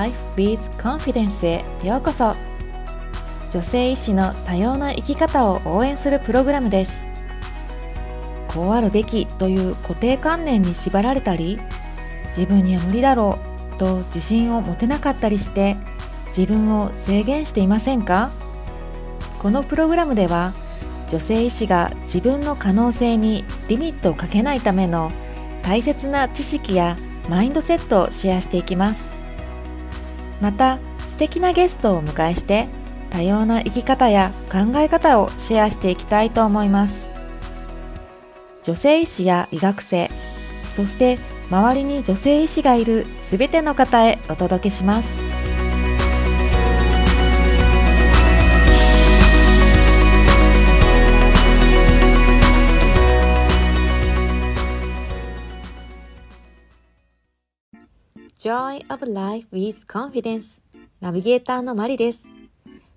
Life with Confidence へようこそ。女性医師の多様な生き方を応援するプログラムです。こうあるべきという固定観念に縛られたり自分には無理だろうと自信を持てなかったりして自分を制限していませんか？このプログラムでは女性医師が自分の可能性にリミットをかけないための大切な知識やマインドセットをシェアしていきます。また素敵なゲストをお迎えして多様な生き方や考え方をシェアしていきたいと思います。女性医師や医学生そして周りに女性医師がいるすべての方へお届けします。Joy of Life with Confidence ナビゲーターのマリです。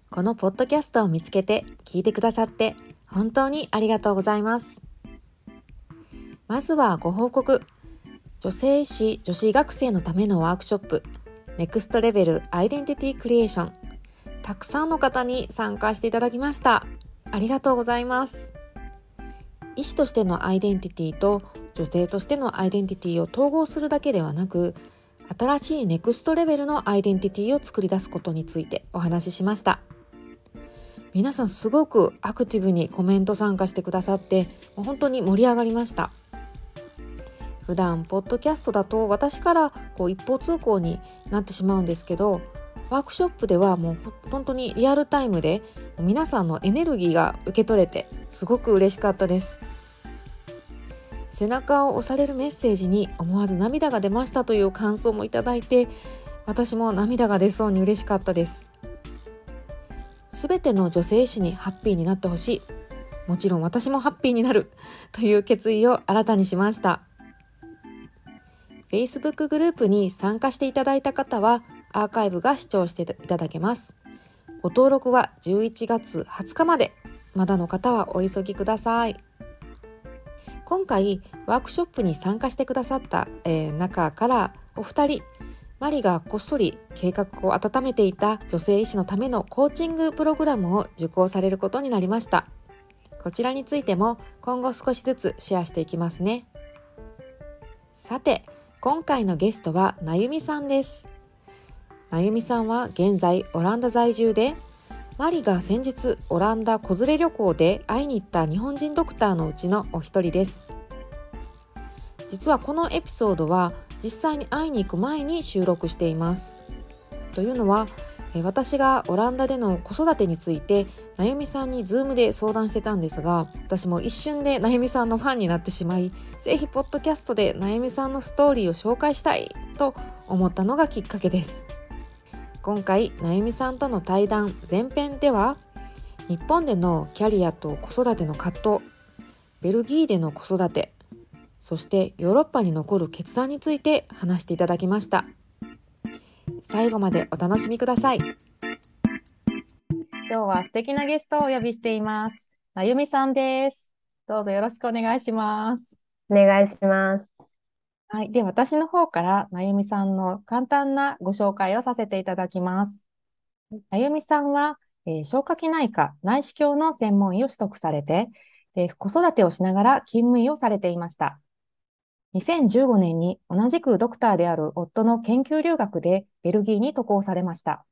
このポッドキャストを見つけて聞いてくださって本当にありがとうございます。まずはご報告。女性医師女子医学生のためのワークショップ NEXT Level Identity Creation たくさんの方に参加していただきました。ありがとうございます。医師としてのアイデンティティと女性としてのアイデンティティを統合するだけではなく新しいネクストレベルのアイデンティティを作り出すことについてお話ししました。皆さんすごくアクティブにコメント参加してくださって本当に盛り上がりました。普段ポッドキャストだと私からこう一方通行になってしまうんですけどワークショップではもう本当にリアルタイムで皆さんのエネルギーが受け取れてすごく嬉しかったです。背中を押されるメッセージに思わず涙が出ましたという感想もいただいて私も涙が出そうに嬉しかったです。すべての女性誌にハッピーになってほしい。もちろん私もハッピーになるという決意を新たにしました。Facebook グループに参加していただいた方はアーカイブが視聴していただけます。ご登録は11月20日まで。まだの方はお急ぎください。今回ワークショップに参加してくださった、えー、中からお二人マリがこっそり計画を温めていた女性医師のためのコーチングプログラムを受講されることになりました。こちらについても今後少しずつシェアしていきますね。さて今回のゲストはなゆみさんです。なゆみさんは現在オランダ在住でマリが先日オランダ子連れ旅行で会いに行った日本人ドクターのうちのお一人です。実はこのエピソードは実際に会いに行く前に収録しています。というのは私がオランダでの子育てについてなゆみさんにズームで相談してたんですが私も一瞬でなゆみさんのファンになってしまいぜひポッドキャストでなゆみさんのストーリーを紹介したいと思ったのがきっかけです。今回なゆみさんとの対談前編では日本でのキャリアと子育ての葛藤ベルギーでの子育てそしてヨーロッパに残る決断について話していただきました。最後までお楽しみください。今日は素敵なゲストをお呼びしています。なゆみさんです。どうぞよろしくお願いします。お願いしますはい。で、私の方から、なゆみさんの簡単なご紹介をさせていただきます。なゆみさんは、えー、消化器内科内視鏡の専門医を取得されて、で子育てをしながら勤務医をされていました。2015年に同じくドクターである夫の研究留学でベルギーに渡航されました。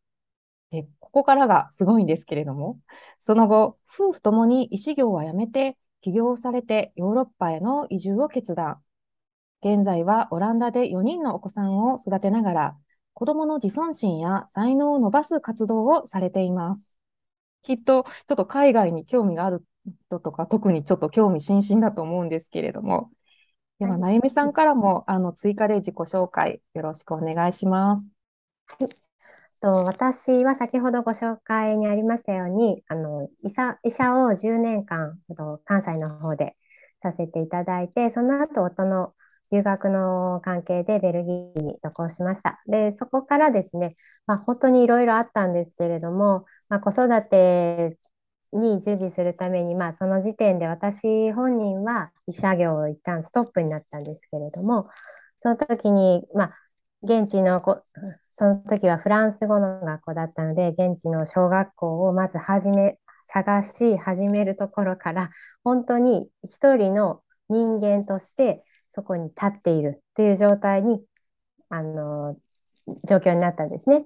でここからがすごいんですけれども、その後、夫婦ともに医師業は辞めて、起業されてヨーロッパへの移住を決断。現在はオランダで4人のお子さんを育てながら、子供の自尊心や才能を伸ばす活動をされています。きっと、ちょっと海外に興味がある人とか、特にちょっと興味津々だと思うんですけれども、では、なゆみさんからも、あの、追加で自己紹介、よろしくお願いします。はい。と私は先ほどご紹介にありましたように、あの、医者医者を10年間、関西の方でさせていただいて、その後、夫の留学の関係でベルギーに渡航しました。で、そこからですね、まあ、本当にいろいろあったんですけれども、まあ、子育てに従事するために、まあ、その時点で私本人は医者業を一旦ストップになったんですけれども、その時に、まあ、現地の子、その時はフランス語の学校だったので、現地の小学校をまず始め、探し始めるところから、本当に一人の人間としてそこに立っているという状態に、あの、状況になったんですね。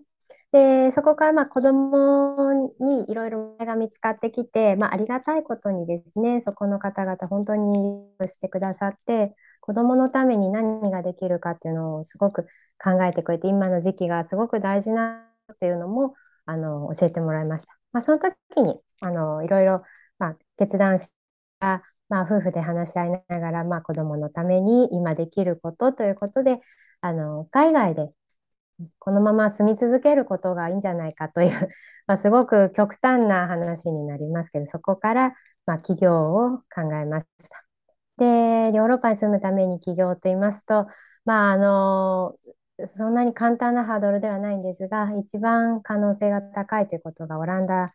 で、そこからまあ子供にいろいろが見つかってきて、まあ、ありがたいことにですね、そこの方々本当にしてくださって、子供のために何ができるかっていうのをすごく考えてくれて、今の時期がすごく大事なっていうのも、あの、教えてもらいました。まあ、その時に、あの、いろいろ、まあ、決断した、まあ、夫婦で話し合いながら、まあ、子供のために今できることということで、あの、海外でこのまま住み続けることがいいんじゃないかという、まあ、すごく極端な話になりますけど、そこから、まあ、起業を考えました。で、ヨーロッパに住むために起業と言いますと、まあ、あの、そんなに簡単なハードルではないんですが、一番可能性が高いということがオランダ、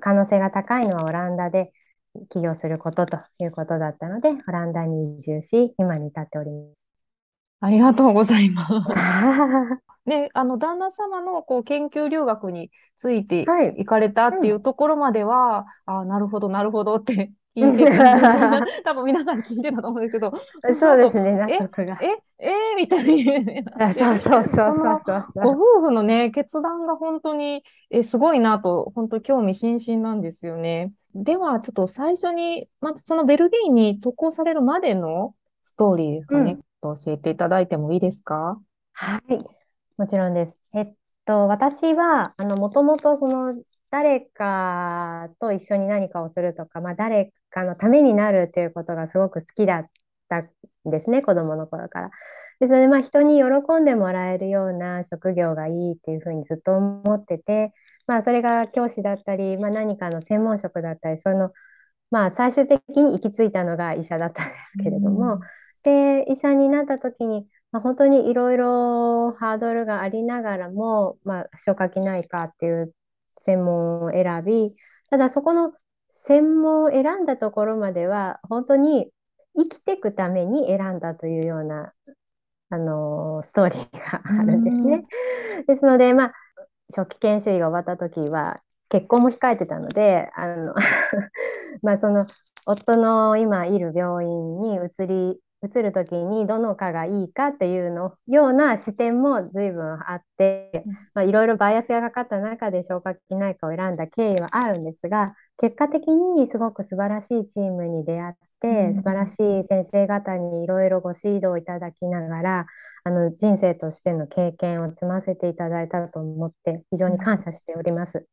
可能性が高いのはオランダで起業することということだったので、オランダに移住し、今に至っております。ありがとうございます。ね、あの、旦那様のこう研究留学について行かれたっていうところまでは、ああ、なるほど、なるほどって 聞いて多分皆さん聞いてたと思うんですけど、そうですね、納得が。え、え、えー、みたいな。そうそうそうそうそうご夫婦のね、決断が本当に、え、すごいなと、本当興味津々なんですよね。では、ちょっと最初に、まずそのベルギーに渡航されるまでのストーリーですかね、うん、教えていただいてもいいですか？はい、もちろんです。えっと、私は、あの、もともとその、誰かと一緒に何かをするとか、まあ、誰かのためになるということがすごく好きだったんですね、子供の頃から。で、それでまあ人に喜んでもらえるような職業がいいっていうふうにずっと思ってて、まあそれが教師だったり、まあ何かの専門職だったり、その、まあ最終的に行き着いたのが医者だったんですけれども、で、医者になった時に、まあ、本当にいろいろハードルがありながらも、まあ、消化器内科っていう専門を選び、ただそこの専門を選んだところまでは、本当に生きていくために選んだというような、あのストーリーがあるんですね。ですので、まあ、初期研修医が終わった時は、結婚も控えてたので、あの まあその夫の今いる病院に移り移る時にどの科がいいかっていうのような視点も随分あって、まあ、いろいろバイアスがかかった中で消化器内科を選んだ経緯はあるんですが結果的にすごく素晴らしいチームに出会っ素晴らしい先生方にいろいろご指導いただきながらあの人生としての経験を積ませていただいたと思って非常に感謝しております。うん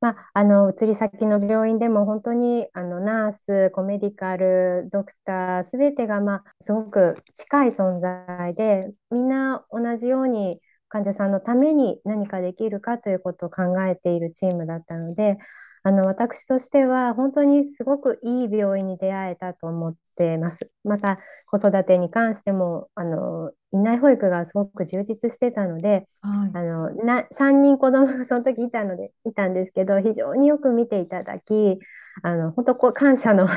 まあ、あの移り先の病院でも本当にあのナース、コメディカル、ドクター、すべてが、まあ、すごく近い存在で、みんな同じように患者さんのために何かできるかということを考えているチームだったので、あの私としては本当にすごくいい病院に出会えたと思ってます。また子育てに関してもあの院内保育がすごく充実してたので、はい、あのな3人子供が その時いたのでいたんですけど非常によく見ていただきあの本当こう感謝の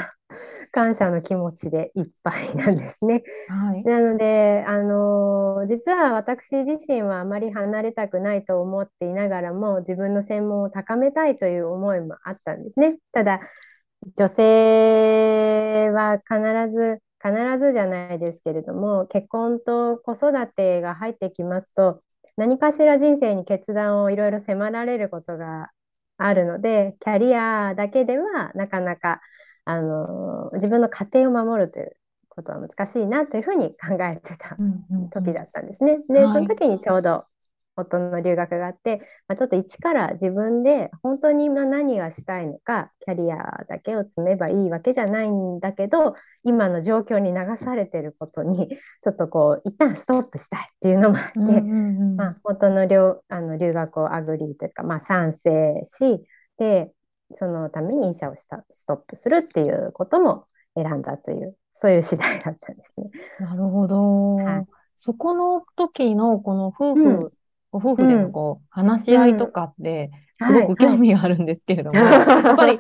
感謝の気持ちでいっぱいなんですね。はい、なので、あの実は私自身はあまり離れたくないと思っていながらも自分の専門を高めたいという思いもあったんですね。ただ女性は必ず必ずじゃないですけれども結婚と子育てが入ってきますと何かしら人生に決断をいろいろ迫られることがあるのでキャリアだけではなかなかあの自分の家庭を守るということは難しいなというふうに考えてた時だったんですね。で、その時にちょうど夫の留学があって、まあ、ちょっと一から自分で本当に今何がしたいのかキャリアだけを積めばいいわけじゃないんだけど今の状況に流されてることに ちょっとこう一旦ストップしたいっていうのもあって、まあ、夫の留あの留学を agree というか、まあ、賛成しでそのために医者をしたストップするっていうことも選んだというそういう次第だったんですね。なるほど。はい、そこの時のこの夫婦、うん、ご夫婦でのこう、話し合いとかって、すごく興味があるんですけれども、やっぱり、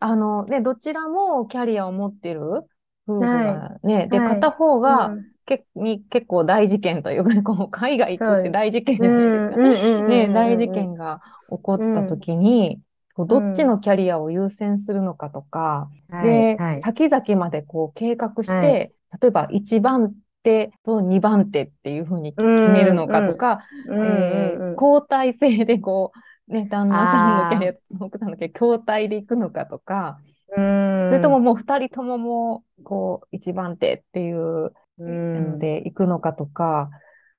あの、ね、どちらもキャリアを持ってる夫婦がね、はい、で、片方が、けに結構大事件というか、ね、この海外行くって大事件じゃないですか。ね、大事件が起こった時に、どっちのキャリアを優先するのかとか、で、はいはい、先々までこう計画して、はい、例えば1番手と2番手っていうふうに決めるのかとか、交代制でこう、ね、旦那さんのキャリアと奥さんのキャリア交代で行くのかとか、それとももう2人とももう、こう、1番手っていうので行くのかとか、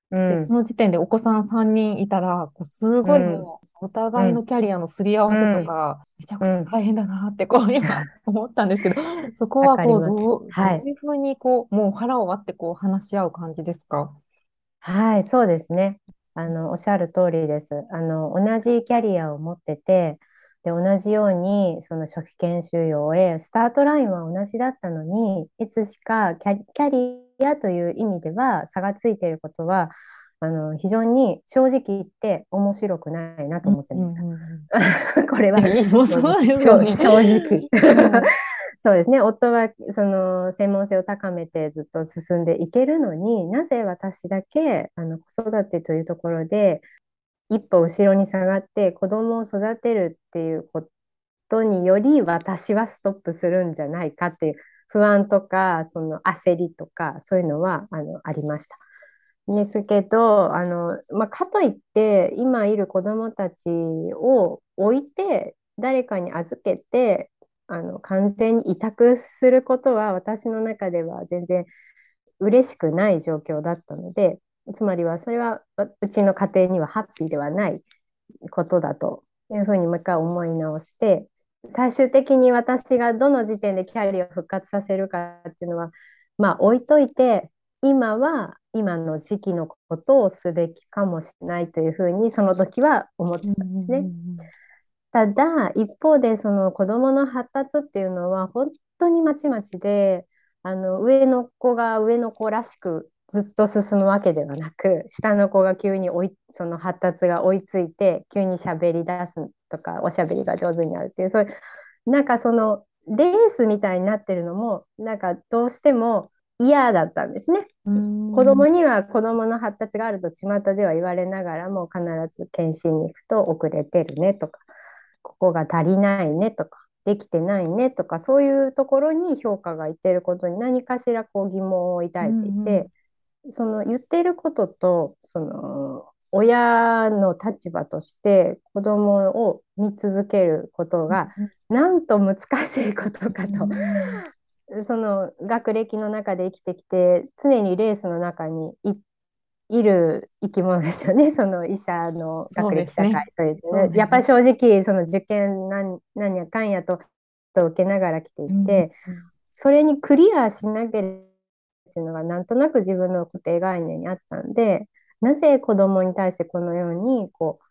でその時点でお子さん3人いたら、こうすごいもう、お互いのキャリアのすり合わせとか、めちゃくちゃ大変だなってこう今思ったんですけど、そこはこうどう、はい、どういうふうにこう、もう腹を割ってこう話し合う感じですか？はい、そうですね。あの、おっしゃる通りです。あの、同じキャリアを持ってて、で、同じように、その初期研修を終え、スタートラインは同じだったのに、いつしかキャキャリアという意味では差がついていることは、あの非常に正直言って面白くないなと思ってました。これは。正直。そうですね。夫はその専門性を高めてずっと進んでいけるのになぜ私だけあの子育てというところで一歩後ろに下がって子供を育てるっていうことにより私はストップするんじゃないかっていう不安とかその焦りとかそういうのはあのありました。ですけど、あの、まあ、かといって、今いる子どもたちを置いて、誰かに預けて、あの、完全に委託することは、私の中では全然嬉しくない状況だったので、つまりは、それは、うちの家庭にはハッピーではないことだというふうにもう一回思い直して、最終的に私がどの時点でキャリアを復活させるかっていうのは、まあ置いといて、今は今の時期のことをすべきかもしれないというふうにその時は思ってたんですね。ただ一方でその子どもの発達っていうのは本当にまちまちであの上の子が上の子らしくずっと進むわけではなく下の子が急に追いその発達が追いついて急に喋り出すとかおしゃべりが上手になるっていうそういうなんかそのレースみたいになってるのもなんかどうしても嫌だったんですね。子供には子供の発達があると巷では言われながらも必ず検診に行くと遅れてるねとかここが足りないねとかできてないねとかそういうところに評価がいってることに何かしらこう疑問を抱いていて、その言ってることとその親の立場として子供を見続けることがなんと難しいことかと。その学歴の中で生きてきて常にレースの中にいいる生き物ですよね。その医者の学歴社会というね、ね。やっぱり正直その受験何何やかんやとと受けながら来ていて、うん、それにクリアしなければっていうのがなんとなく自分の固定概念にあったんでなぜ子供に対してこのようにこう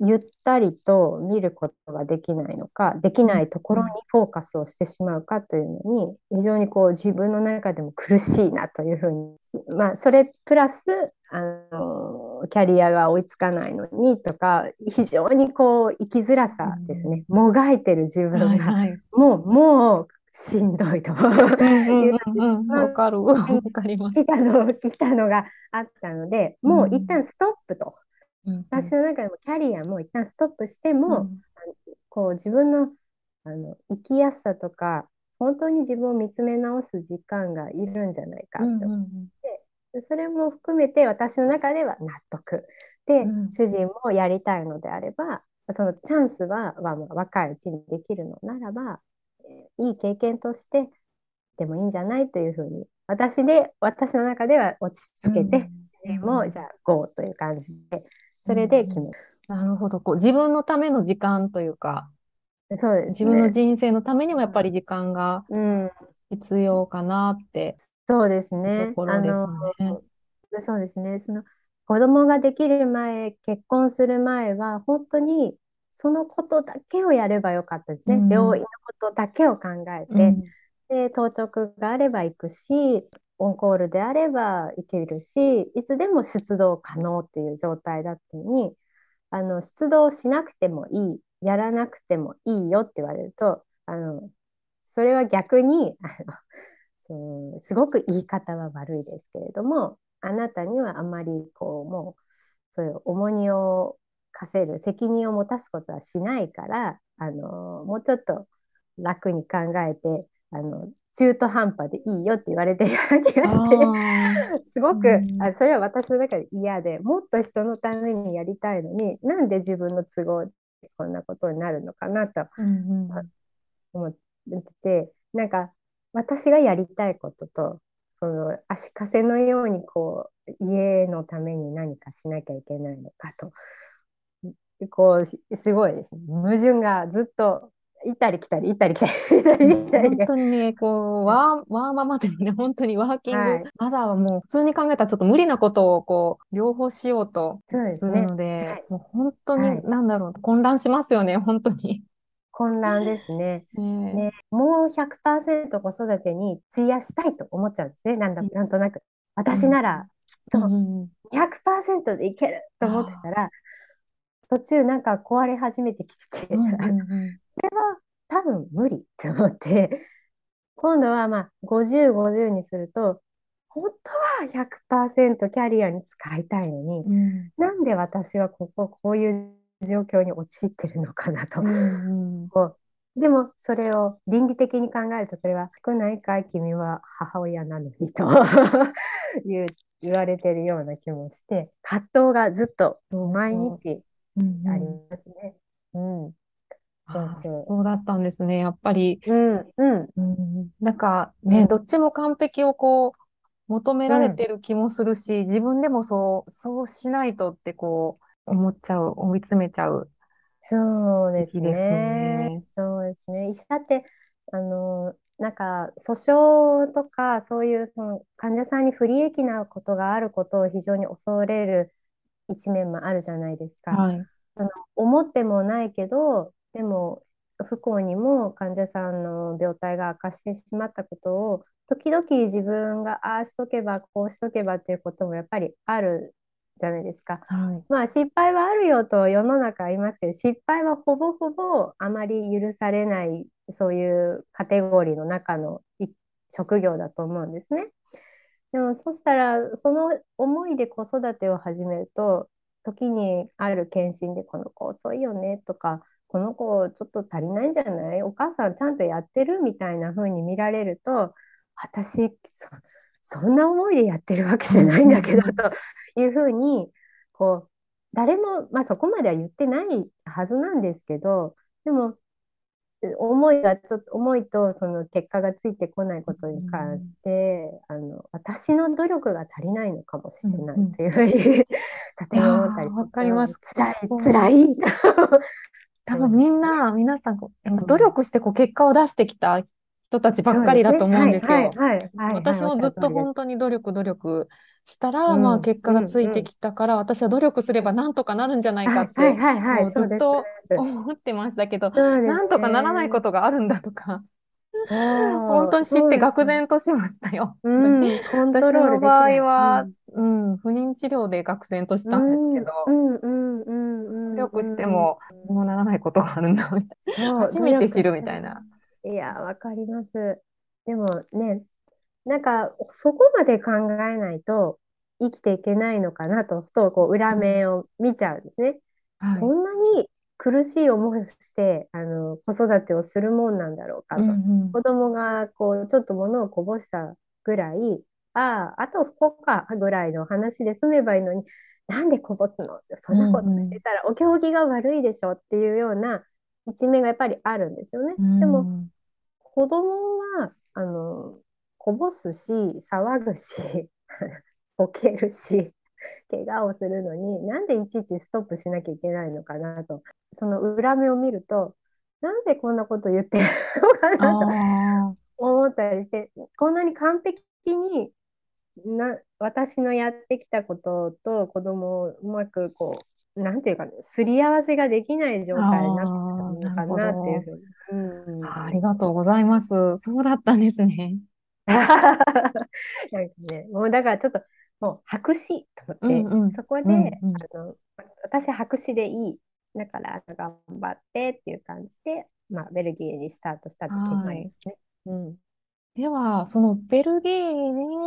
ゆったりと見ることができないのかできないところにフォーカスをしてしまうかというのに非常にこう自分の中でも苦しいなというふうにまあそれプラスあのキャリアが追いつかないのにとか非常にこう生きづらさですね、もがいてる自分が、はいはい、もうもうしんどいと。わかる。わかります。来たの、来たのがあったので、もう一旦ストップと。私の中でもキャリアも一旦ストップしても、うん、こう自分のあの生きやすさとか本当に自分を見つめ直す時間がいるんじゃないかと。思って、うんうん、それも含めて私の中では納得。で、うん、主人もやりたいのであればそのチャンスは、まあ、若いうちにできるのならば、えー、いい経験としてでもいいんじゃないというふうに私で私の中では落ち着けて、主人もじゃあ GO という感じでそれで決める。なるほど。こう自分のための時間というか、そうです、ね、自分の人生のためにもやっぱり時間が必要かなって、そうですね。ところですね。そうですね。その子供ができる前、結婚する前は、本当にそのことだけをやればよかったですね。うん、病院のことだけを考えて、うん、で当直があれば行くし、オンコールであればいけるしいつでも出動可能っていう状態だったのにあの出動しなくてもいいやらなくてもいいよって言われるとあのそれは逆にあのそのすごく言い方は悪いですけれどもあなたにはあまりこうもうそういう重荷を課せる責任を持たすことはしないからあのもうちょっと楽に考えてあの中途半端でいいよって言われてるような気がして すごく、あそれは私の中で嫌でもっと人のためにやりたいのになんで自分の都合でこんなことになるのかなと思ってて、なんか私がやりたいこととこの足かせのようにこう家のために何かしなきゃいけないのかとこうすごいですね矛盾がずっと行ったり来たり行ったり来たり行ったり来たり本当にねこうワーワーママでね本当にワーキング、はい、マザーはもう普通に考えたらちょっと無理なことをこう両方しようとするので、ねはい、もう本当に、はい、なんだろう混乱しますよね本当に。混乱ですね。ねもう100%子育てに費やしたいと思っちゃうんですね。なんだ、なんとなく。私ならきっと200%でいけると思ってたら、途中なんか壊れ始めてきてて、これは多分無理って思って、今度はまあ50、50にすると、本当は100%キャリアに使いたいのに、うん、なんで私はここ、こういう状況に陥ってるのかなと。うんうん、こうでもそれを倫理的に考えるとそれは少ないかい？君は母親なのにと。言言われてるような気もして。葛藤がずっと毎日ありますね。うん、うんそうそうそうだったんですね、やっぱり。うん、うん。うん、なんかね、うん、どっちも完璧をこう、求められてる気もするし、うん、自分でもそう、そうしないとってこう、思っちゃう、追い詰めちゃう。そうですね。そうですね。医者って、あの、なんか訴訟とかそういうその患者さんに不利益なことがあることを非常に恐れる一面もあるじゃないですか。はい、あの思ってもないけどでも不幸にも患者さんの病態が悪化してしまったことを時々自分がああしとけばこうしとけばっていうこともやっぱりあるじゃないですか。はい、まあ失敗はあるよと世の中ありますけど失敗はほぼほぼあまり許されないそういうカテゴリーの中の職業だと思うんですね。でもそしたらその思いで子育てを始めると時にある検診でこの子遅いよねとかこの子ちょっと足りないんじゃない？お母さんちゃんとやってるみたいな風に見られると私そんな思いでやってるわけじゃないんだけどというふうにこう誰も、まあ、そこまでは言ってないはずなんですけどでも思いがちょっと思いとその結果がついてこないことに関して、うん、あの私の努力が足りないのかもしれないというふうに、うん、勝手に思ったり。わかります。辛い辛い。多分みんな皆さん努力してこう結果を出してきた人たちばっかりだと思うんですよ。私もずっと本当に努力努力したら、まあ結果がついてきたから、私は努力すればなんとかなるんじゃないかって、ずっと思ってましたけど、なんとかならないことがあるんだとか。本当に知って愕然としましたよ。うん、コントロール場合は、うん、不妊治療で愕然としたんですけど、努力しても、もうならないことがあるんだみたいな。初めて知るみたいな。いや、わかります。でもね、なんか、そこまで考えないと生きていけないのかなと、ふとこう裏面を見ちゃうんですね。はい、そんなに苦しい思いをしてあの子育てをするもんなんだろうかと、うんうん、子供がこうちょっと物をこぼしたぐらいあああと不幸かぐらいの話で済めばいいのになんでこぼすのそんなことしてたらお行儀が悪いでしょっていうような一面がやっぱりあるんですよね。うん、でも子供はあのこぼすし騒ぐし こけるし怪我をするのになんでいちいちストップしなきゃいけないのかなと。その裏目を見るとなんでこんなこと言ってるのかなと思ったりしてこんなに完璧にな私のやってきたことと子供をうまくこうなんていうか、ね、すり合わせができない状態になってたのかなっていうふうに。うん、ありがとうございます。そうだったんですね。なんかね、もうだからちょっともう白紙と思って、うんうん、そこで、うんうん、あの私白紙でいいだから頑張ってっていう感じで、まあ、ベルギーにスタートしたって決まりですね。うん、いでは、そのベルギー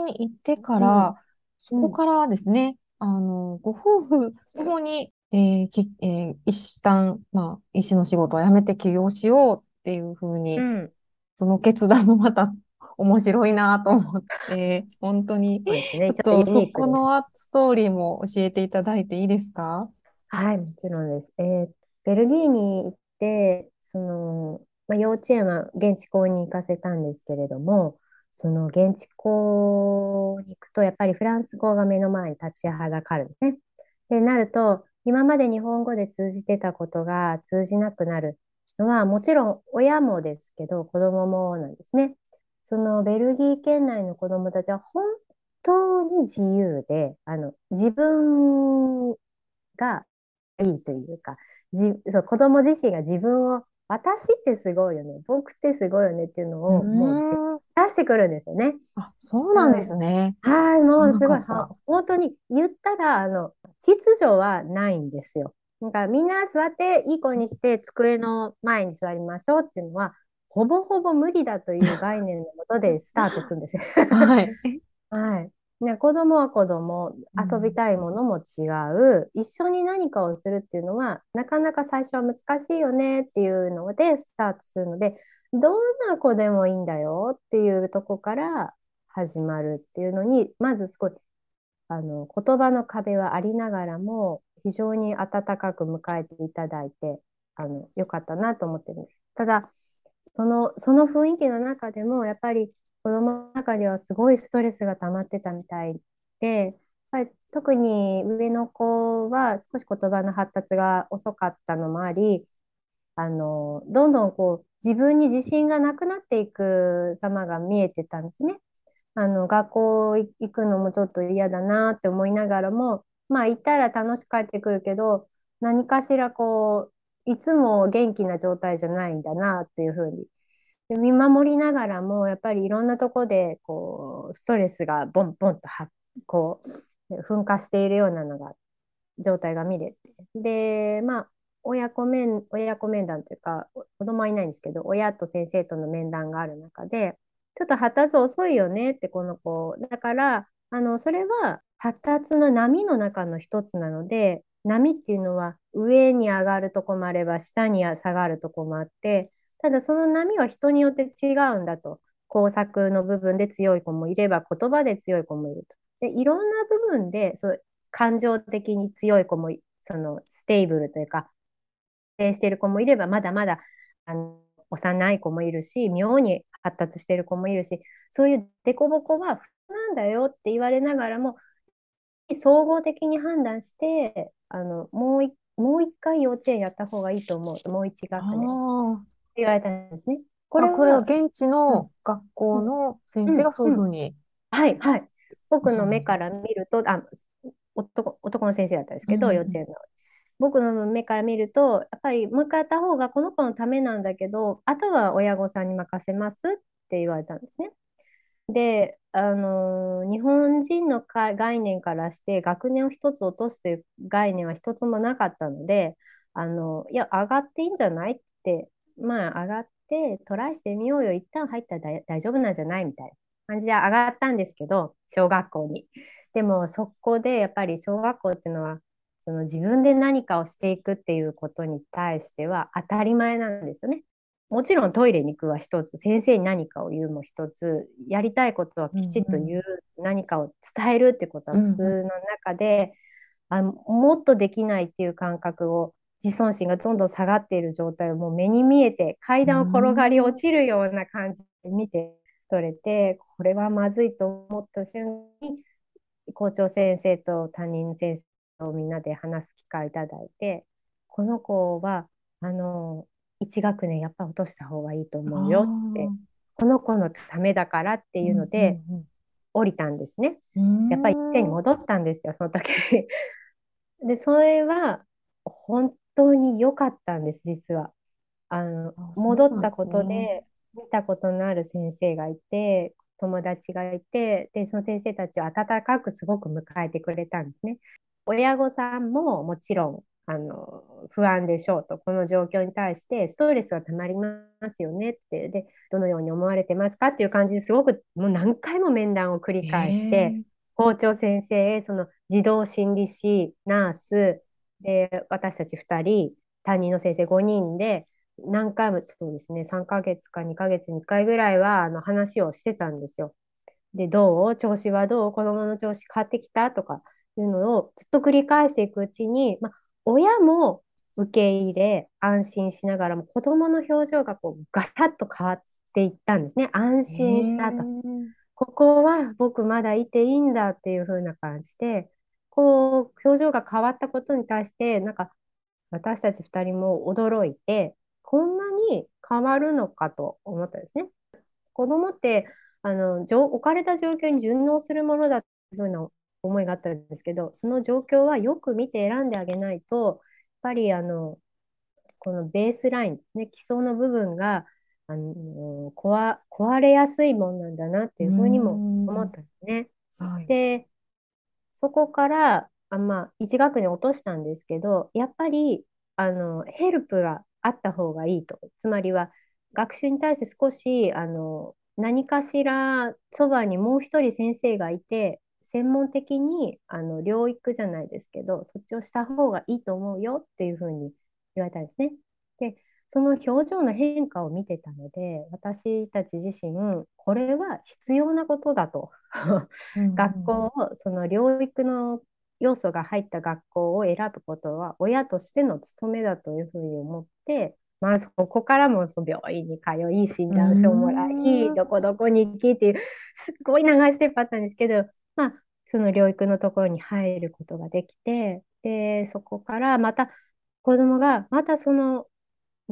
に行ってかうん、ら、そうん、こからですね、あの、ご夫婦ともに、えーき、えー一旦、まあ、医師の仕事を辞めて起業しようっていうふうに、うん。その決断もまた面白いなと思って、本当に、ね。ちょっとそ。このストーリーも教えていただいていいですか？はい、もちろんです。えーベルギーに行って、その、まあ、幼稚園は現地校に行かせたんですけれども、その現地校に行くと、やっぱりフランス語が目の前に立ちはだかるんですね。で、なると、今まで日本語で通じてたことが通じなくなるのは、もちろん親もですけど、子供もなんですね。そのベルギー圏内の子供たちは本当に自由で、あの、自分がいいというか、じ、そう、子供自身が自分を、私ってすごいよね、僕ってすごいよねっていうのうを、もう。出してくるんですよね。あ、そうなんではい。すね。はい、もうすごい。本当に言ったら、あの、秩序はないんですよ。なんかみんな座っていい子にして机の前に座りましょうっていうのは、ほぼほぼ無理だという概念のもとでスタートするんですよ。はい。はい。ね、子供は子供、遊びうんたいものも違う、一緒に何かをするっていうのは、なかなか最初は難しいよねっていうのでスタートするので、どんな子でもいいんだよっていうとこから始まるっていうのに、まずすごい、あの、言葉の壁はありながらも、非常に温かく迎えていただいて、あの、よかったなと思ってるんです。ただ、その、その雰囲気の中でも、やっぱり子供の中ではすごいストレスが溜まってたみたいで、やっぱり特に上の子は少し言葉の発達が遅かったのもあり、あの、どんどんこう、自分に自信がなくなっていく様が見えてたんですね。あの、学校行くのもちょっと嫌だなって思いながらも、まあ行ったら楽しく帰ってくるけど、何かしらこう、いつも元気な状態じゃないんだなっていうふうに。で見守りながらも、やっぱりいろんなとこで、こう、ストレスがボンボンとは、こう、噴火しているようなのが、状態が見れて。で、まあ、親子面、親子面談というか、子供はいないんですけど、親と先生との面談がある中で、ちょっと発達遅いよねって、この子。だから、あの、それは発達の波の中の一つなので、波っていうのは上に上がるとこもあれば、下に下がるとこもあって、ただその波は人によって違うんだと。工作の部分で強い子もいれば、言葉で強い子もいると。で、いろんな部分で、そ感情的に強い子も、その stable というか、安定している子もいれば、まだまだあの幼い子もいるし、妙に発達している子もいるし、そういう凸凹は普通なんだよって言われながらも、総合的に判断して、あのもう一回幼稚園やった方がいいと思う。もう一学年。言われたんですね。これはれは、現地うん、の学校うん、の先うん、生がそういううん。ふうにはい、はい。僕の。目から見ると、あ、男、男の先生だったんですけど、うんうん。幼稚園の。僕の目から見ると、やっぱりもう一回やった方がこの子のためなんだけど、あとは親御さんに任せますって言われたんですね。で、あのー日本人のか概念からして学年を一つ落とすという概念は一つもなかったので、あの、いや、上がっていいんじゃないって、まあ上がってトライしてみようよ、一旦入ったら大大丈夫なんじゃないみたいな感じで上がったんですけど、小学校に。でもそこでやっぱり小学校っていうのは、その自分で何かをしていくっていうことに対しては当たり前なんですよね。もちろんトイレに行くは一つ、先生に何かを言うも一つ、やりたいことはうきちっとん言う、何かを伝えるってことは普うんうん通の中で、あ、もっとできないっていう感覚を、自尊心がどんどん下がっている状態をもう目に見えて、階う段を転がり落ん。ちるような感じで見て取れて、これはまずいと思った瞬間に、校長先生と担任先生とみんなで話す機会いただいて、この子は、あの、一学年やっぱ落とした方がいいとあ思うよって、あ。この子のためだからっていううんので、うん降りたんですね。うやっぱり一円に。戻ったんですよ、その時。で、それは本当に良かったんです、実は。あの、戻ったこ。とで、見たことのある先生がいて、友達がいて、で、その先生たちを温かくすごく迎えてくれたんですね。親御さんももちろんあの不安でしょうと、この状況に対してストレスはたまりますよねって、で、どのように思われてますかっていう感じですごくもう何回も面談を繰り返して、校長先生、その児童心理士、ナース、で、私たち2人、担任の先生5人で、何回も、そうですね、3ヶ月か2ヶ月に1回ぐらいはあの話をしてたんですよ。で、どう？調子はどう？子供の調子変わってきた？とかいうのをずっと繰り返していくうちに、まあ、親も受け入れ、安心しながらも子供の表情がこうガラッと変わっていったんですね。安心したと。ここは僕まだいていいんだっていう風な感じで、こう表情が変わったことに対して、なんか私たち2人も驚いて、こんなに変わるのかと思ったんですね。子供ってあの置かれた状況に順応するものだというふうな思いがあったんですけど、その状況はよく見て選んであげないと、やっぱりあのこのベースラインですね、基礎の部分があの壊壊れやすいもんなんだなっていうふうにも思ったんですね。はい、で、そこからあ、まあ、1学年落としたんですけど、やっぱりあのヘルプがあった方がいいと。つまりは学習に対して少しあの何かしらそばにもう一人先生がいて専門的にあの療育じゃないですけどそっちをした方がいいと思うよっていうふうに言われたんですね。でその表情の変化を見てたので私たち自身これは必要なことだと。学校をその療育の要素が入った学校を選ぶことは親としての務めだというふうに思ってまずここからもその病院に通い診断書をもらいどこどこに行きっていうすっごい長いステップあったんですけどまあその療育のところに入ることができてでそこからまた子供がまたその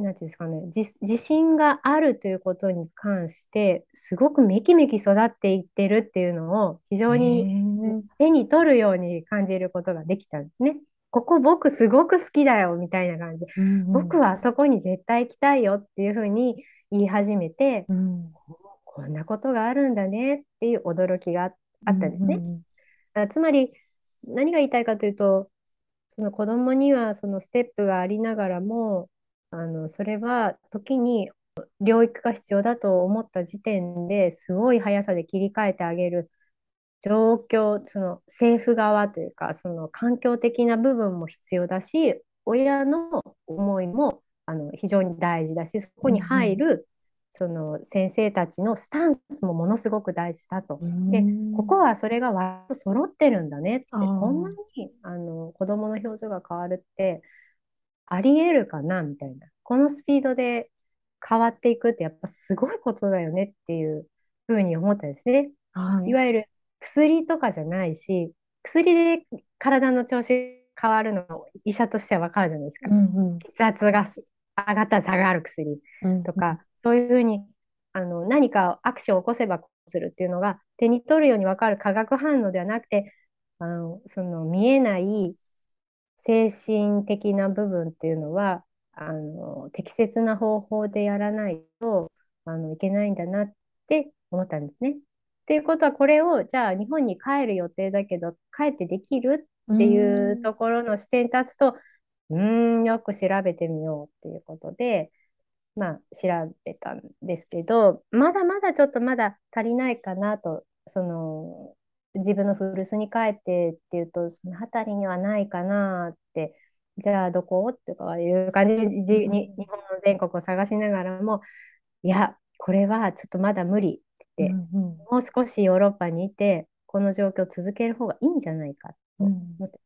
なんていうんですかね、自信があるということに関して、すごくめきめき育っていってるっていうのを非常に手に取るように感じることができたんですね。ここ僕すごく好きだよみたいな感じ、うんうん、僕はそこに絶対行きたいよっていうふうに言い始めて、うん、こんなことがあるんだねっていう驚きがあったんですね。うんうん、つまり何が言いたいかというとその子供にはそのステップがありながらもあのそれは時に療育が必要だと思った時点ですごい速さで切り替えてあげる状況、その政府側というか、その環境的な部分も必要だし、親の思いもあの非常に大事だし、そこに入る、その先生たちのスタンスもものすごく大事だと。で、ここはそれが割と揃ってるんだねって、こんなにあの子供の表情が変わるってありえるかな？みたいな。このスピードで変わっていくってやっぱすごいことだよねっていうふうに思ったんですね。はい、いわゆる薬とかじゃないし、薬で体の調子変わるの医者としては分かるじゃないですか。うんうん、血圧が上がったら下がる薬とか、うんうん、そういうふうにあの何かアクションを起こせばするっていうのが手に取るように分かる化学反応ではなくて、あのその見えない精神的な部分っていうのはあの適切な方法でやらないとあのいけないんだなって思ったんですね。っていうことはこれをじゃあ日本に帰る予定だけど帰ってできるっていうところの視点に立つとうんよく調べてみようっていうことでまあ調べたんですけどまだまだちょっとまだ足りないかなとその自分の古巣に帰ってっていうとその辺りにはないかなってじゃあどこ？っていう感じで日本の全国を探しながらもいやこれはちょっとまだ無理、うんうん、もう少しヨーロッパにいてこの状況を続ける方がいいんじゃないかと思って、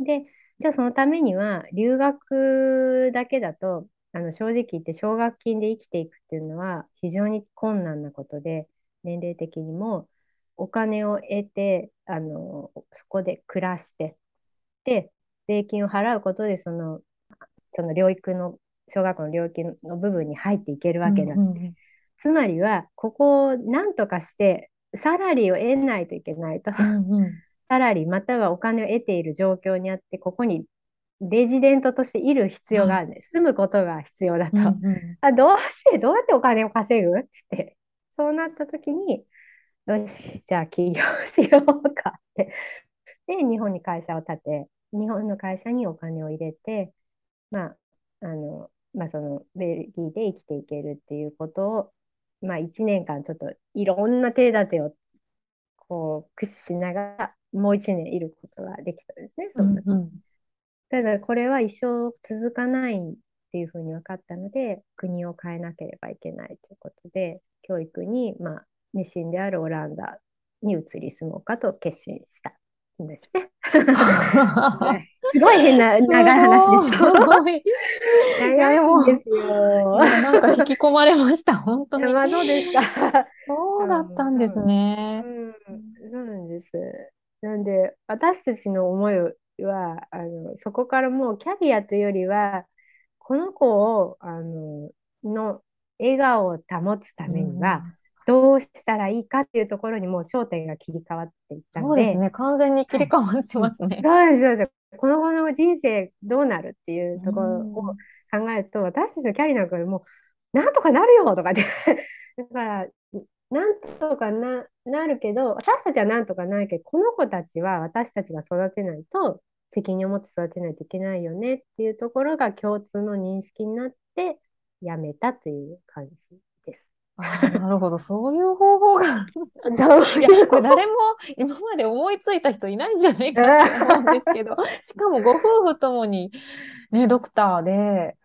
うん、でじゃあそのためには留学だけだとあの正直言って奨学金で生きていくっていうのは非常に困難なことで年齢的にもお金を得てあのそこで暮らしてで税金を払うことでそのその療育の小学校の療育の部分に入っていけるわけなんで、うんうん、つまりは、ここを何とかして、サラリーを得ないといけないと。うんうん、サラリーまたはお金を得ている状況にあって、ここにレジデントとしている必要があるんです。住むことが必要だと。うんうん、あどうして、どうやってお金を稼ぐ？って。そうなった時に、よし、じゃあ起業しようかって。で、日本に会社を建て、日本の会社にお金を入れて、まあ、あの、まあ、そのベルギーで生きていけるっていうことを、まあ、1年間ちょっといろんな手立てをこう駆使しながらもう1年いることができたんですね。その時うんただこれは一生続かないっていうふうに分かったので国を変えなければいけないということで教育に、まあ、熱心であるオランダに移り住もうかと決心したんですね。すごい変な長い話でしすょ。ごい。長いんですよ。なんか引き込まれました、本当に。まあどうですか。そうだったんですね。うん、そうなんです。なんで私たちの思いはあのそこからもうキャリアというよりはこの子をあのの笑顔を保つためにはどうしたらいいかっていうところにもう焦点が切り替わっていったので、そうですね。完全に切り替わってますね。そうですそうです。この後の人生どうなるっていうところを考えると、私たちのキャリアなんかも、なんとかなるよとかって だから、なんとかな、なるけど、私たちはなんとかなるけど、この子たちは私たちが育てないと、責任を持って育てないといけないよねっていうところが共通の認識になって、やめたという感じ。なるほど、そういう方法が。そういや、これ誰も今まで思いついた人いないんじゃないかと思うんですけど、しかもご夫婦ともにね、ドクターで、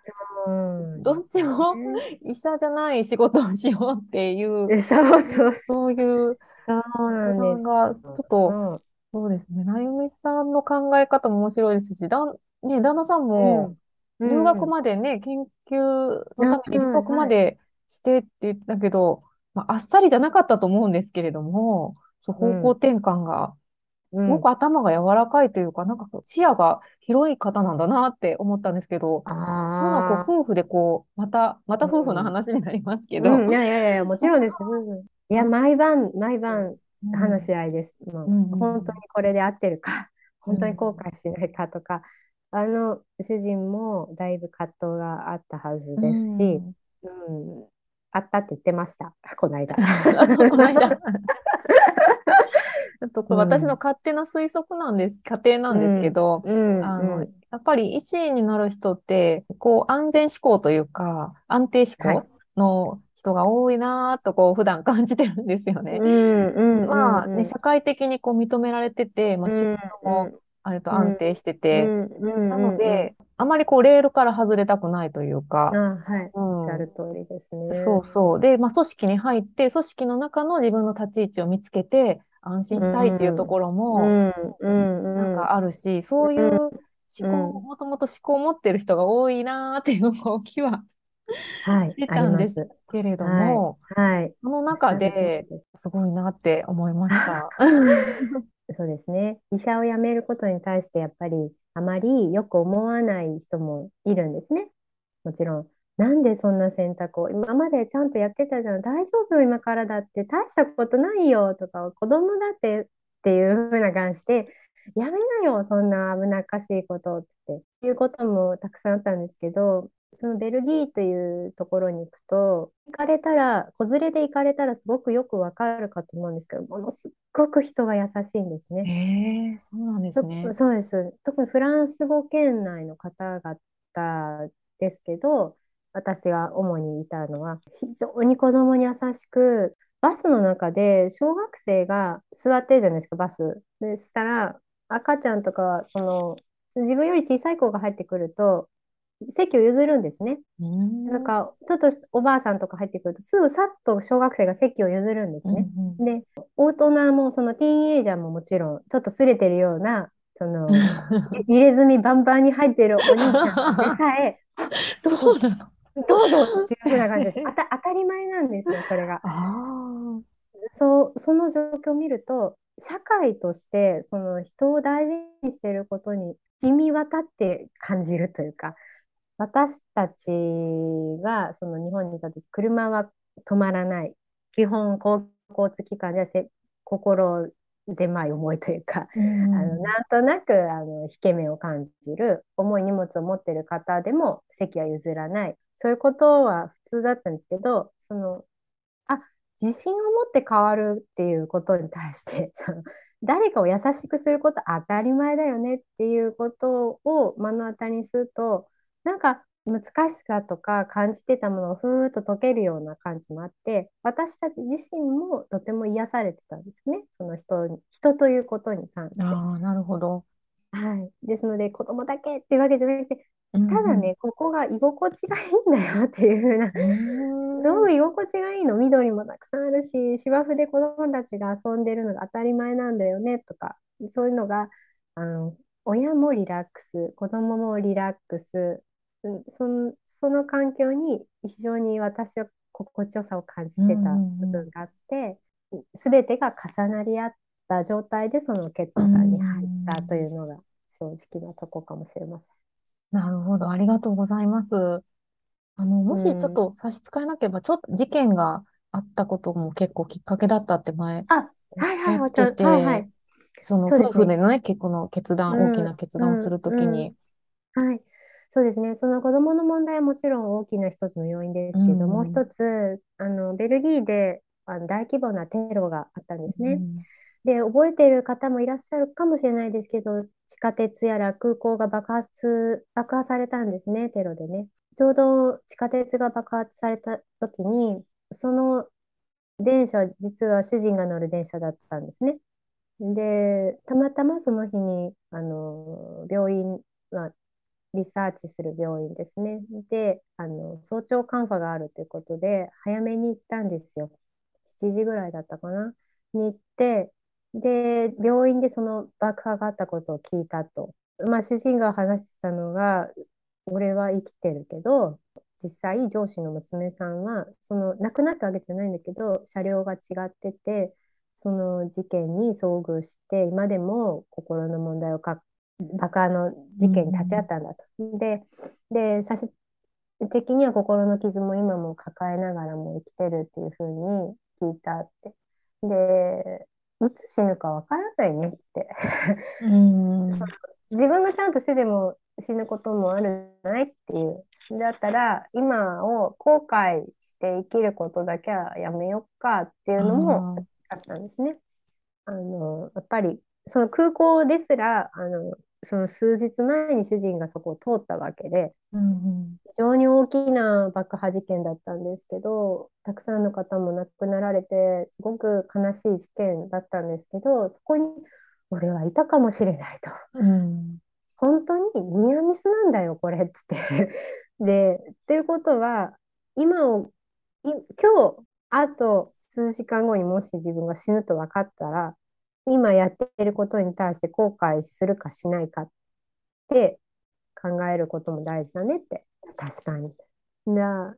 う。んどっちも医者じゃない仕事をしようっていう、えそうそうそう。そういうそうなん相です。談が、ちょっと、そうですね、なゆみさんの考え方も面白いですし、だん、ね、旦那さんもうん。留学までね、研究のために留学までしてって言ったけど、まあ、あっさりじゃなかったと思うんですけれども、そう方向転換が、すごく頭が柔らかいというか、なんかこう視野が広い方なんだなって思ったんですけど、そういうのはあこう夫婦でこう、また、また夫婦の話になりますけど、ーうん、いやいやいや、もちろんです。うんいや、毎晩、毎晩うん。話し合いです。もううんうんうん。本当にこれで合ってるか、本当に後悔しないかとか、あの主人もだいぶ葛藤があったはずですし、うん、あったって言ってました、この間。あ、そう、こ 私の勝手な推測なんです、仮定なんですけど、うん、あの、うん。やっぱり医師になる人って、こう、安全志向というか、安定志はい。向の人が多いなと、こう、普段感じてるんですよね。ね、社会的にこう認められてて、まあ、仕事もあると安定してて、なので、あまりこう、レールから外れたくないというか。はい、うん。おっしゃる通りですね。そうそう。で、まあ、組織に入って、組織の中の自分の立ち位置を見つけて、安心したいっていうところうも、なんかあるし、そういう思考、うん。もともと思考を持ってる人が多いなーっていう動きははい、出ありまたんですす。けれども、はい。その中ですごいなって思いました。そうですね。医者を辞めることに対してやっぱりあまりよく思わない人もいるんですね。もちろん。なんでそんな選択を？今までちゃんとやってたじゃん。大丈夫？今からだって大したことないよとか子供だってっていう風な感じでやめなよそんな危なっかしいことっていうこともたくさんあったんですけどそのベルギーというところに行くと行かれたら子連れで行かれたらすごくよくわかるかと思うんですけどものすっごく人が優しいんですね。へえ、そうなんですね。とそうです。特にフランス語圏内の方々ですけど、私が主にいたのは、非常に子供に優しく、バスの中で小学生が座ってるじゃないですか、バス。でしたら、赤ちゃんとか、その、自分より小さい子が入ってくると、席を譲るんですね。んなんか、ちょっとおばあさんとか入ってくると、すぐさっと小学生が席を譲るんですね。うんうんで、大人もそのティーンエイジャーももちろんちょっとすれてるようなその 入れ墨バンバンに入ってるお兄ちゃんでさえ そうなの。どうぞっていうふうな感じであた当たり前なんですよそれが。あそうその状況を見ると社会としてその人を大事にしていることに染み渡って感じるというか私たちがその日本にいた時車は止まらない基本公交通機関ではせ心狭い思いというか、あ。うんあのなんとなくあの引け目を感じる重い荷物を持ってる方でも席は譲らないそういうことは普通だったんですけどそのあ自信を持って変わるっていうことに対して その誰かを優しくすること当たり前だよねっていうことを目の当たりにするとなんか難しさとか感じてたものをふーっと解けるような感じもあって私たち自身もとても癒されてたんですねその人に人ということに関して。ああ、なるほど。はい、ですので子供だけっていうわけじゃなくてうんただね、ここが居心地がいいんだよっていう風なうん。すごく居心地がいいの？緑もたくさんあるし芝生で子供たちが遊んでるのが当たり前なんだよねとかそういうのがあの親もリラックス子供もリラックスうんその、その環境に非常に私は心地よさを感じてた部分があって、全てが重なり合った状態でその決断に入ったというのが正直なとこかもしれません。なるほど。ありがとうございます。あの、もしちょっと差し支えなければ、ちょっと事件があったことも結構きっかけだったって前あ、おっはいはい、っもちろん。てて、はいはい。そのそうですね夫婦でのね、結構の決断、うん大きな決断をするときに、はい。そうですね。その子供の問題はもちろん大きな一つの要因ですけど、うんもう一つ、あの、ベルギーであの大規模なテロがあったんですね。うんで、覚えている方もいらっしゃるかもしれないですけど、地下鉄やら空港が爆発、爆破されたんですね、テロでね。ちょうど地下鉄が爆発された時に、その電車は実は主人が乗る電車だったんですね。で、たまたまその日に、あの、病院は、リサーチする病院ですね。で、あの、早朝カンファがあるということで、早めに行ったんですよ。7時ぐらいだったかな。に行って、で、病院でその爆破があったことを聞いたと。まあ、主人が話したのが、俺は生きてるけど、実際上司の娘さんは、その亡くなったわけじゃないんだけど、車両が違ってて、その事件に遭遇して、今でも心の問題をか爆破の事件に立ち会ったんだと。で、で、最終的には心の傷も今も抱えながらも生きてるっていうふうに聞いたって。で、いつ死ぬかわからないねっつって。うん 自分がちゃんとしてでも死ぬこともあるんじゃないっていう。だったら、今を後悔して生きることだけはやめよっかっていうのもあったんですね。あの、やっぱり、その空港ですら、あの、その数日前に主人がそこを通ったわけで、うん非常に大きな爆破事件だったんですけど、たくさんの方も亡くなられて、すごく悲しい事件だったんですけど、そこに俺はいたかもしれないと。うん本当にニアミスなんだよ、これっつって。で、ということは、今を、い今日、あと数時間後にもし自分が死ぬと分かったら、今やってることに対して後悔するかしないかって考えることも大事だねって。確かに。な、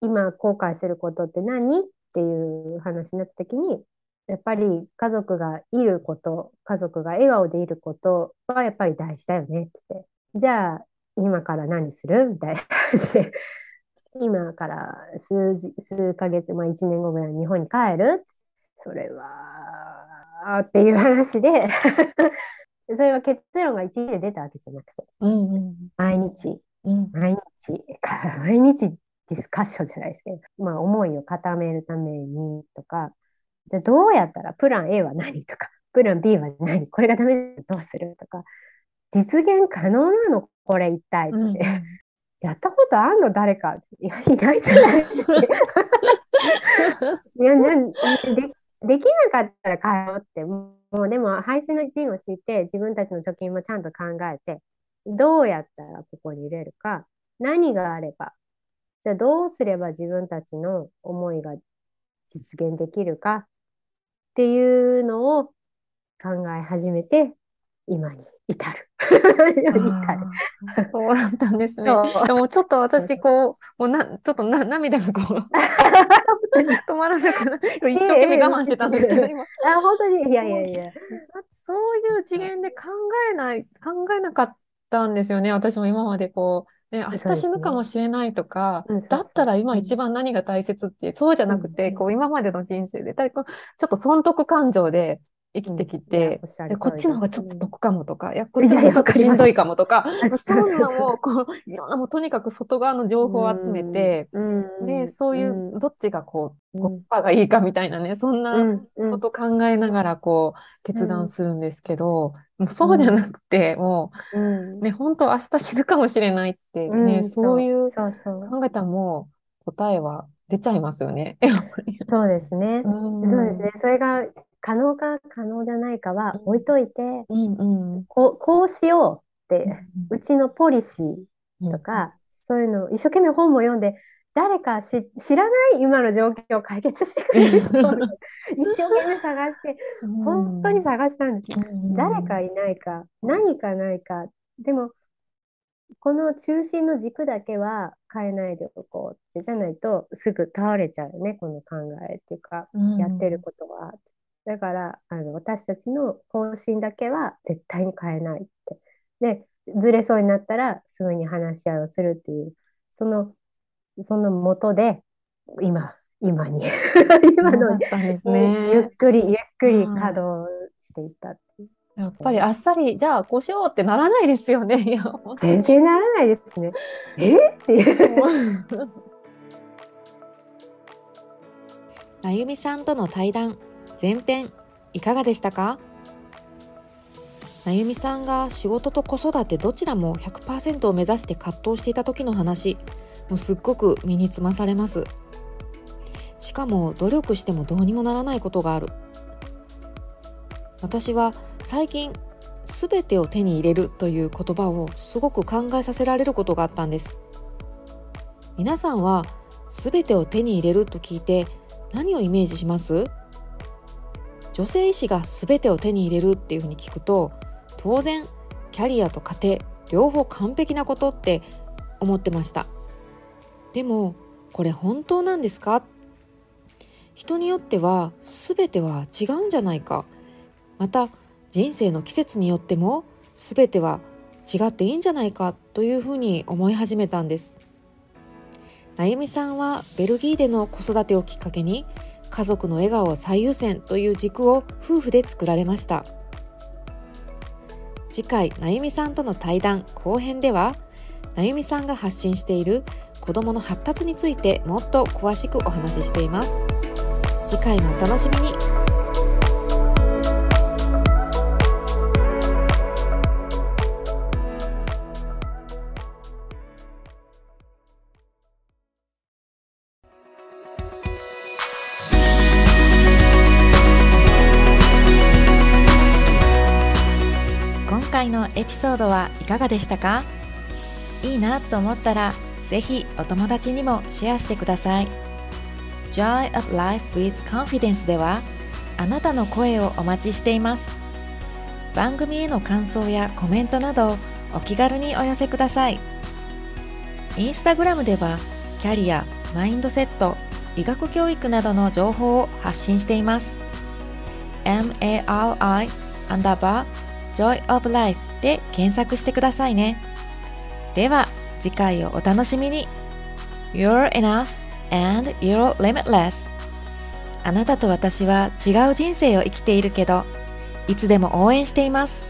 今後悔することって何っていう話になった時に、やっぱり家族がいること、家族が笑顔でいることはやっぱり大事だよねって。じゃあ、今から何するみたいな感じで。今から数、数ヶ月、まあ1年後ぐらい日本に帰るそれは、っていう話で。それは結論が一時で出たわけじゃなくて、うんうん。毎日、うん。毎日から 毎日ディスカッションじゃないですけど、まあ思いを固めるためにとか、じゃあどうやったらプラン A は何とか、プラン B は何。これがダメだどうするとか、実現可能なのこれ一体って。うんうん。やったことあんの誰か。いや、いないじゃない。いや、で、できなかったら買おうって、もうでも排水の陣を敷いて、自分たちの貯金もちゃんと考えて、どうやったらここに入れるか、何があれば、じゃあどうすれば自分たちの思いが実現できるかっていうのを考え始めて、今に。至る。至る。そうだったんですね。でもちょっと私、こう、もうな、ちょっとな、涙がこう、止まらなくな一生懸命我慢してたんですけど、今。あ、本当に、いやいやいや。そういう次元で考えない、考えなかったんですよね。私も今までこう、ね、明日死ぬかもしれないとかうん、そうだったら今一番何が大切って、そうじゃなくて、うんこう今までの人生で、だいこうちょっと損得感情で、生きてきておっしゃるでこっちの方がちょっと得かもとか、いやこっちの方がちょっとしんどいかもとかあそういうこういろんなもうとにかく外側の情報を集めて、うんでそういううどっちがこううん。コスパがいいかみたいなねそんなうんうん。こと考えながらこう決断するんですけど、もうそうじゃなくて、もうん。うね本当明日死ぬかもしれないってね、うんそう。いう。考えたらもう答えは出ちゃいますよね。そうですね。うん。そうですね。それが可能か可能じゃないかはうん。置いといて、うんうん。こう、こうしようって、うちのポリシーとか、そういうのを一生懸命本も読んで、誰かし知らない今の状況を解決してくれる人を 一生懸命探して、うん。本当に探したんですよ。うん誰かいないか、何かないか。でも、この中心の軸だけは変えないでおこうって、じゃないとすぐ倒れちゃうよね、この考えっていうか、うん。やってることは。だから、あの、私たちの方針だけは絶対に変えないって。で、ずれそうになったらすぐに話し合いをするっていう、その、その元で、今、今に、今のですゆっね。くりゆっくりはい稼働していったっていう。やっぱりあっさり、じゃあこうしようってならないですよね。全然ならないですね。え？っていう。なゆみさんとの対談前編いかがでしたか？なゆみさんが仕事と子育てどちらも100%を目指して葛藤していた時の話。もうすっごく身につまされます。しかも努力してもどうにもならないことがある。私は最近全てを手に入れるという言葉をすごく考えさせられることがあったんです。皆さんは全てを手に入れると聞いて何をイメージします？女性医師が全てを手に入れるっていうふうに聞くと当然キャリアと家庭両方完璧なことって思ってました。でもこれ本当なんですか？人によっては全ては違うんじゃないか。また人生の季節によっても全ては違っていいんじゃないかというふうに思い始めたんです。なゆみさんはベルギーでの子育てをきっかけに家族の笑顔を最優先という軸を夫婦で作られました。次回なゆみさんとの対談後編ではなゆみさんが発信している子どもの発達についてもっと詳しくお話ししています。次回もお楽しみに。ピソードはいかがでしたか？いいなと思ったらぜひお友達にもシェアしてください。Joy of Life with Confidence ではあなたの声をお待ちしています。番組への感想やコメントなどお気軽にお寄せください。インスタグラムではキャリア、マインドセット、医学教育などの情報を発信しています。MARI アンダーバー Joy of Life で検索してくださいね。では次回をお楽しみに。You're enough and you're limitless. あなたと私は違う人生を生きているけど、いつでも応援しています。